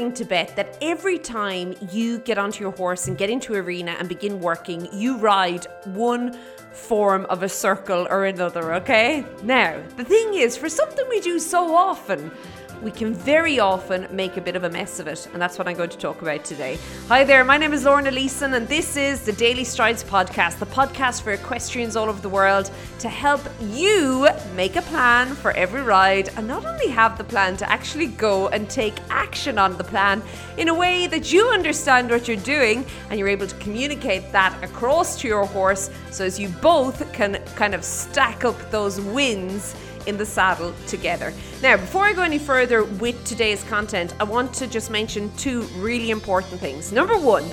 willing to bet that every time you get onto your horse and get into arena and begin working, you ride one form of a circle or another, okay? Now, the thing is, for something we do so often, we can very often make a bit of a mess of it, and that's what I'm going to talk about today. Hi there, my name is Lorna Leeson, and this is the Daily Strides podcast, the podcast for equestrians all over the world to help you make a plan for every ride and not only have the plan to actually go and take action on the plan in a way that you understand what you're doing and you're able to communicate that across to your horse so as you both can kind of stack up those wins in the saddle together. Now, before I go any further with today's content, I want to just mention two really important things. Number one,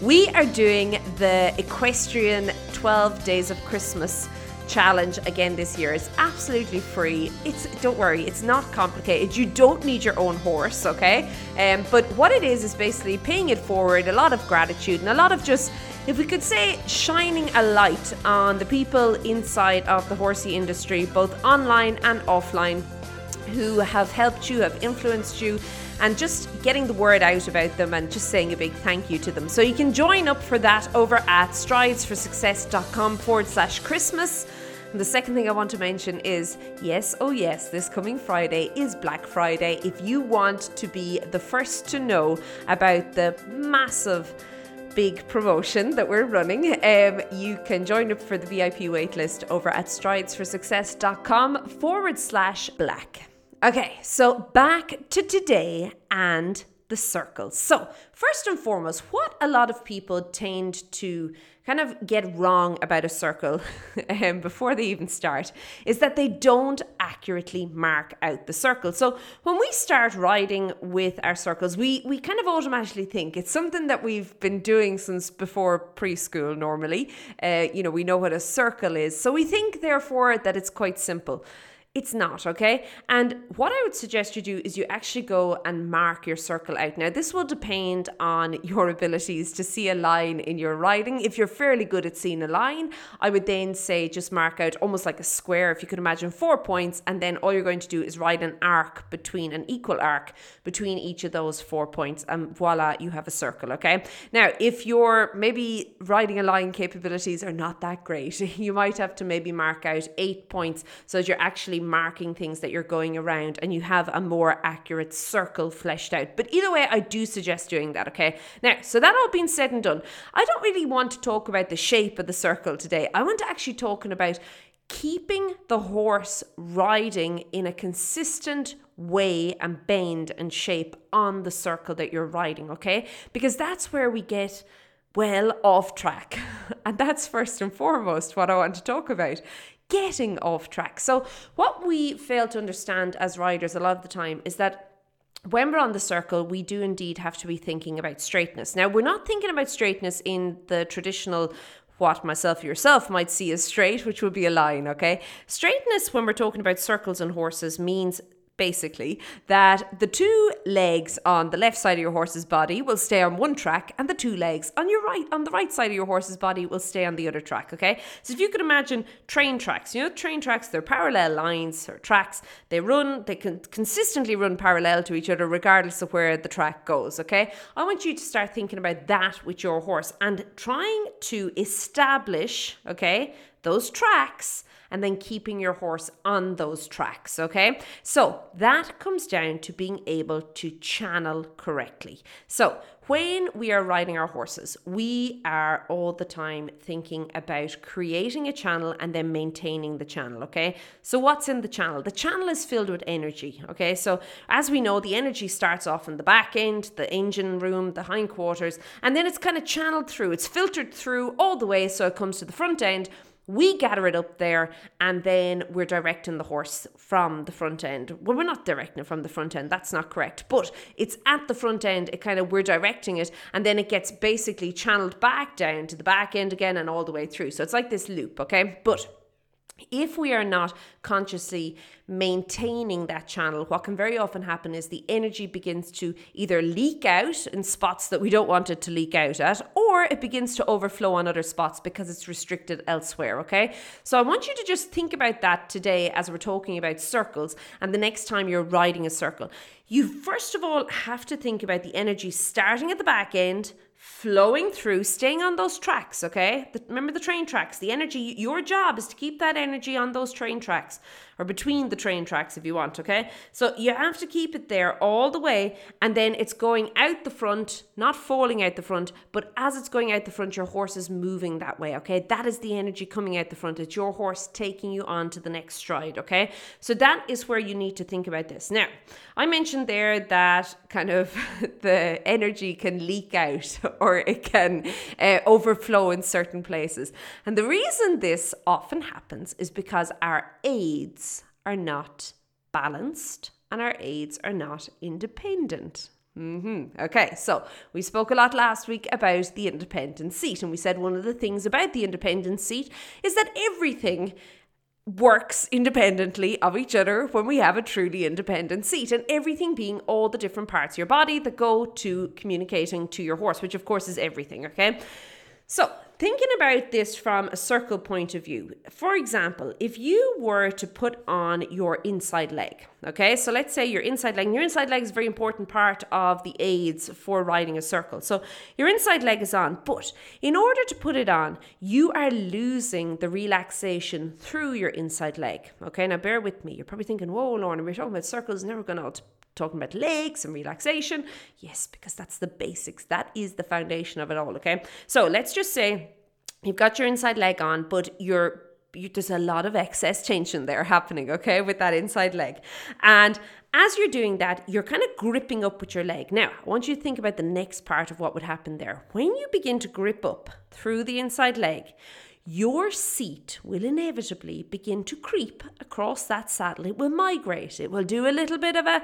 we are doing the Equestrian 12 Days of Christmas challenge again this year. It's absolutely free. It's don't worry, it's not complicated. You don't need your own horse, okay? Um, but what it is is basically paying it forward, a lot of gratitude and a lot of just if we could say shining a light on the people inside of the horsey industry, both online and offline, who have helped you, have influenced you, and just getting the word out about them and just saying a big thank you to them. So you can join up for that over at stridesforsuccess.com forward slash Christmas. And the second thing I want to mention is yes, oh yes, this coming Friday is Black Friday. If you want to be the first to know about the massive big promotion that we're running, um, you can join up for the VIP waitlist over at stridesforsuccess.com forward slash black. Okay, so back to today and the circles. So, first and foremost, what a lot of people tend to kind of get wrong about a circle um, before they even start is that they don't accurately mark out the circle. So, when we start riding with our circles, we, we kind of automatically think it's something that we've been doing since before preschool normally. Uh, you know, we know what a circle is. So, we think, therefore, that it's quite simple. It's not, okay? And what I would suggest you do is you actually go and mark your circle out. Now, this will depend on your abilities to see a line in your writing. If you're fairly good at seeing a line, I would then say just mark out almost like a square, if you could imagine four points, and then all you're going to do is ride an arc between an equal arc between each of those four points, and voila, you have a circle, okay? Now, if your maybe riding a line capabilities are not that great, you might have to maybe mark out eight points so that you're actually marking things that you're going around and you have a more accurate circle fleshed out. But either way, I do suggest doing that, okay? Now, so that all being said and done, I don't really want to talk about the shape of the circle today. I want to actually talking about keeping the horse riding in a consistent way and bend and shape on the circle that you're riding, okay? Because that's where we get well off track. And that's first and foremost what I want to talk about getting off track. So, what we fail to understand as riders a lot of the time is that when we're on the circle, we do indeed have to be thinking about straightness. Now, we're not thinking about straightness in the traditional what myself yourself might see as straight, which would be a line, okay? Straightness, when we're talking about circles and horses, means basically, that the two legs on the left side of your horse's body will stay on one track and the two legs on your right on the right side of your horse's body will stay on the other track, okay? So if you could imagine train tracks, you know train tracks, they're parallel lines or tracks. They run, they can consistently run parallel to each other regardless of where the track goes, okay? I want you to start thinking about that with your horse and trying to establish, okay, those tracks and then keeping your horse on those tracks. Okay, so that comes down to being able to channel correctly. So when we are riding our horses, we are all the time thinking about creating a channel and then maintaining the channel. Okay, so what's in the channel? The channel is filled with energy. Okay, so as we know, the energy starts off in the back end, the engine room, the hindquarters, and then it's kind of channeled through, it's filtered through all the way so it comes to the front end we gather it up there and then we're directing the horse from the front end. Well, we're not directing it from the front end, that's not correct, but it's at the front end, it kind of we're directing it and then it gets basically channeled back down to the back end again and all the way through. So it's like this loop, okay? But if we are not consciously maintaining that channel, what can very often happen is the energy begins to either leak out in spots that we don't want it to leak out at, or it begins to overflow on other spots because it's restricted elsewhere. Okay. So I want you to just think about that today as we're talking about circles and the next time you're riding a circle. You first of all have to think about the energy starting at the back end flowing through, staying on those tracks, okay? The, remember the train tracks, the energy, your job is to keep that energy on those train tracks or between the train tracks if you want, okay? So you have to keep it there all the way and then it's going out the front, not falling out the front, but as it's going out the front, your horse is moving that way, okay? That is the energy coming out the front. It's your horse taking you on to the next stride, okay? So that is where you need to think about this. Now, I mentioned there that kind of the energy can leak out or it can uh, overflow in certain places. And the reason this often happens is because our aids are not balanced and our aids are not independent. Mm-hmm. Okay, so we spoke a lot last week about the independent seat, and we said one of the things about the independent seat is that everything works independently of each other when we have a truly independent seat, and everything being all the different parts of your body that go to communicating to your horse, which of course is everything, okay? So, thinking about this from a circle point of view, for example, if you were to put on your inside leg, okay, so let's say your inside leg, your inside leg is a very important part of the aids for riding a circle. So your inside leg is on, but in order to put it on, you are losing the relaxation through your inside leg, okay. Now bear with me, you're probably thinking, whoa, Lorna, we're talking about circles, never going to talking about legs and relaxation. Yes, because that's the basics. That is the foundation of it all, okay? So let's just say you've got your inside leg on, but you're you, there's a lot of excess tension there happening, okay, with that inside leg. And as you're doing that, you're kind of gripping up with your leg. Now, I want you to think about the next part of what would happen there. When you begin to grip up through the inside leg, your seat will inevitably begin to creep across that saddle. It will migrate. It will do a little bit of a,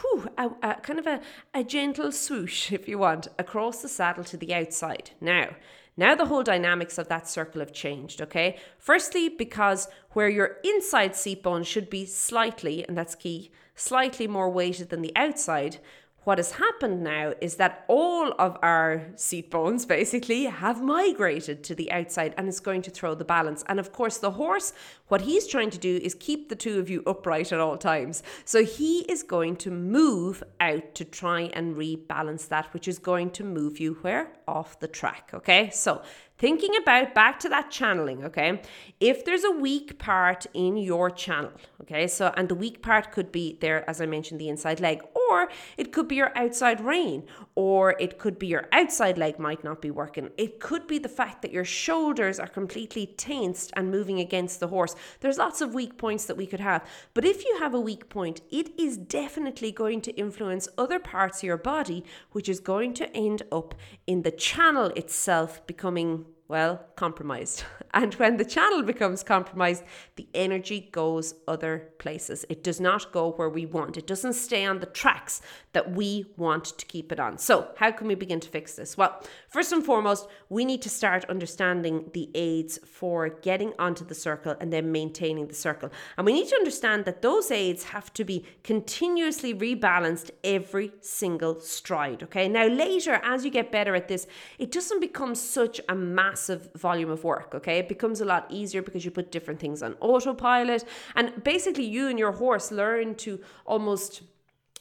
whew, a, a kind of a, a gentle swoosh, if you want, across the saddle to the outside. Now, now the whole dynamics of that circle have changed, okay? Firstly, because where your inside seat bone should be slightly, and that's key, slightly more weighted than the outside, what has happened now is that all of our seat bones basically have migrated to the outside and it's going to throw the balance. And of course, the horse, what he's trying to do is keep the two of you upright at all times. So he is going to move out to try and rebalance that, which is going to move you where? Off the track. Okay. So thinking about back to that channeling, okay? If there's a weak part in your channel, okay, so and the weak part could be there, as I mentioned, the inside leg, or it could be your outside rein, or it could be your outside leg might not be working. It could be the fact that your shoulders are completely tensed and moving against the horse. There's lots of weak points that we could have, but if you have a weak point, it is definitely going to influence other parts of your body, which is going to end up in the channel itself becoming well, compromised. And when the channel becomes compromised, the energy goes other places. It does not go where we want. It doesn't stay on the tracks that we want to keep it on. So, how can we begin to fix this? Well, first and foremost, we need to start understanding the aids for getting onto the circle and then maintaining the circle. And we need to understand that those aids have to be continuously rebalanced every single stride. Okay. Now, later, as you get better at this, it doesn't become such a massive massive volume of work, okay? It becomes a lot easier because you put different things on autopilot. And basically, you and your horse learn to almost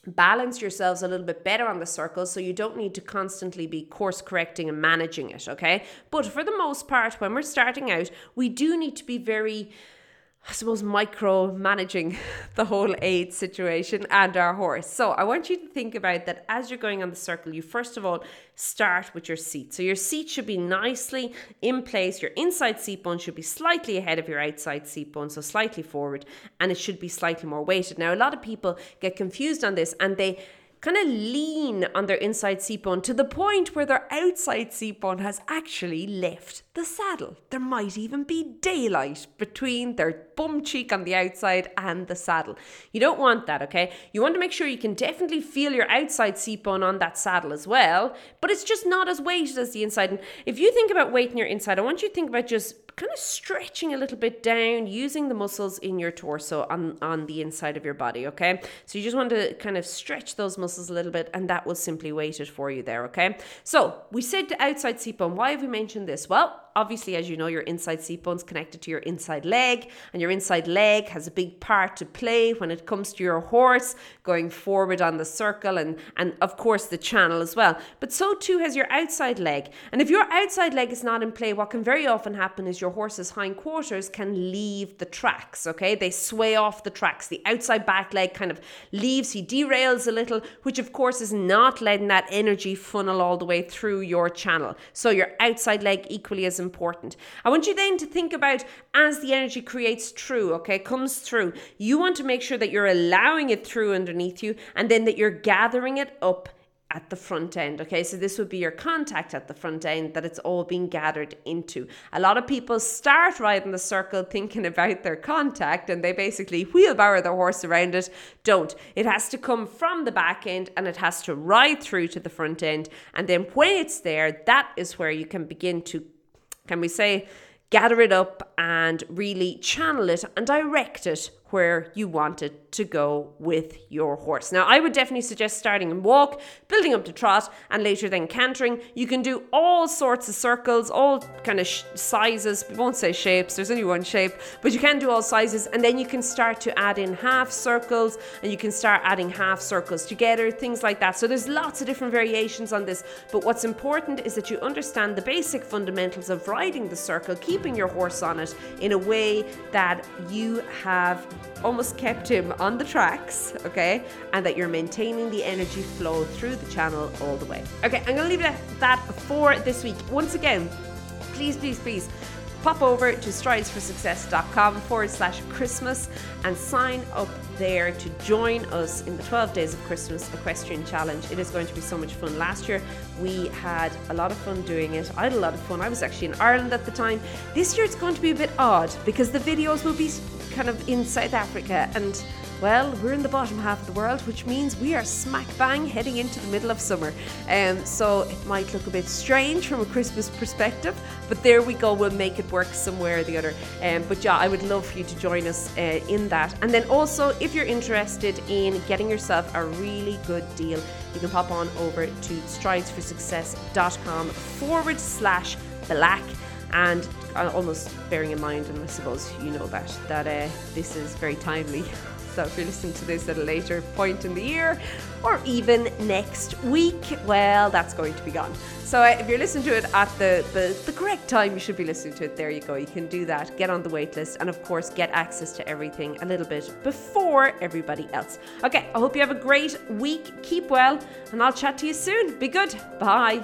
balance yourselves a little bit better on the circle so you don't need to constantly be course correcting and managing it, okay? But for the most part, when we're starting out, we do need to be very I suppose, micromanaging the whole aid situation and our horse. So I want you to think about that as you're going on the circle, you first of all start with your seat. So your seat should be nicely in place. Your inside seat bone should be slightly ahead of your outside seat bone, so slightly forward, and it should be slightly more weighted. Now, a lot of people get confused on this and they kind of lean on their inside seat bone to the point where their outside seat bone has actually left the saddle. There might even be daylight between their bum cheek on the outside and the saddle. You don't want that, okay? You want to make sure you can definitely feel your outside seat bone on that saddle as well, but it's just not as weighted as the inside. And if you think about weight in your inside, I want you to think about just kind of stretching a little bit down using the muscles in your torso on, on the inside of your body, okay? So you just want to kind of stretch those muscles a little bit and that will simply weight it for you there, okay? So we said the outside seat bone. Why have we mentioned this? Well, obviously, as you know, your inside seat bone's connected to your inside leg, and your inside leg has a big part to play when it comes to your horse going forward on the circle and, and of course, the channel as well. But so too has your outside leg. And if your outside leg is not in play, what can very often happen is your horse's hindquarters can leave the tracks, okay? They sway off the tracks. The outside back leg kind of leaves, he derails a little, which of course is not letting that energy funnel all the way through your channel. So your outside leg equally as important. I want you then to think about as the energy creates through, okay, comes through, you want to make sure that you're allowing it through underneath you and then that you're gathering it up at the front end. Okay, so this would be your contact at the front end that it's all being gathered into. A lot of people start riding the circle thinking about their contact and they basically wheelbarrow their horse around it. Don't. It has to come from the back end and it has to ride through to the front end. And then when it's there, that is where you can begin to can we say, gather it up and really channel it and direct it where you want it to go with your horse. Now, I would definitely suggest starting in walk, building up to trot, and later then cantering. You can do all sorts of circles, all kind of sh- sizes. We won't say shapes, there's only one shape, but you can do all sizes, and then you can start to add in half circles, and you can start adding half circles together, things like that. So there's lots of different variations on this, but what's important is that you understand the basic fundamentals of riding the circle, keeping your horse on it in a way that you have almost kept him on the tracks, okay? And that you're maintaining the energy flow through the channel all the way. Okay, I'm gonna leave it at that for this week. Once again, please, please, please pop over to stridesforsuccess.com forward slash Christmas and sign up there to join us in the 12 Days of Christmas Equestrian Challenge. It is going to be so much fun. Last year we had a lot of fun doing it. I had a lot of fun. I was actually in Ireland at the time. This year it's going to be a bit odd because the videos will be kind of in South Africa and well, we're in the bottom half of the world, which means we are smack bang heading into the middle of summer. Um, so it might look a bit strange from a Christmas perspective, but there we go. We'll make it work somewhere or the other. Um, but yeah, I would love for you to join us uh, in that. And then also, if you're interested in getting yourself a really good deal, you can pop on over to stridesforsuccess.com forward slash black and almost bearing in mind, and I suppose you know that that uh, this is very timely. So if you're listening to this at a later point in the year, or even next week, well, that's going to be gone. So uh, if you're listening to it at the, the, the correct time, you should be listening to it. There you go. You can do that. Get on the wait list, and of course, get access to everything a little bit before everybody else. Okay, I hope you have a great week. Keep well, and I'll chat to you soon. Be good. Bye.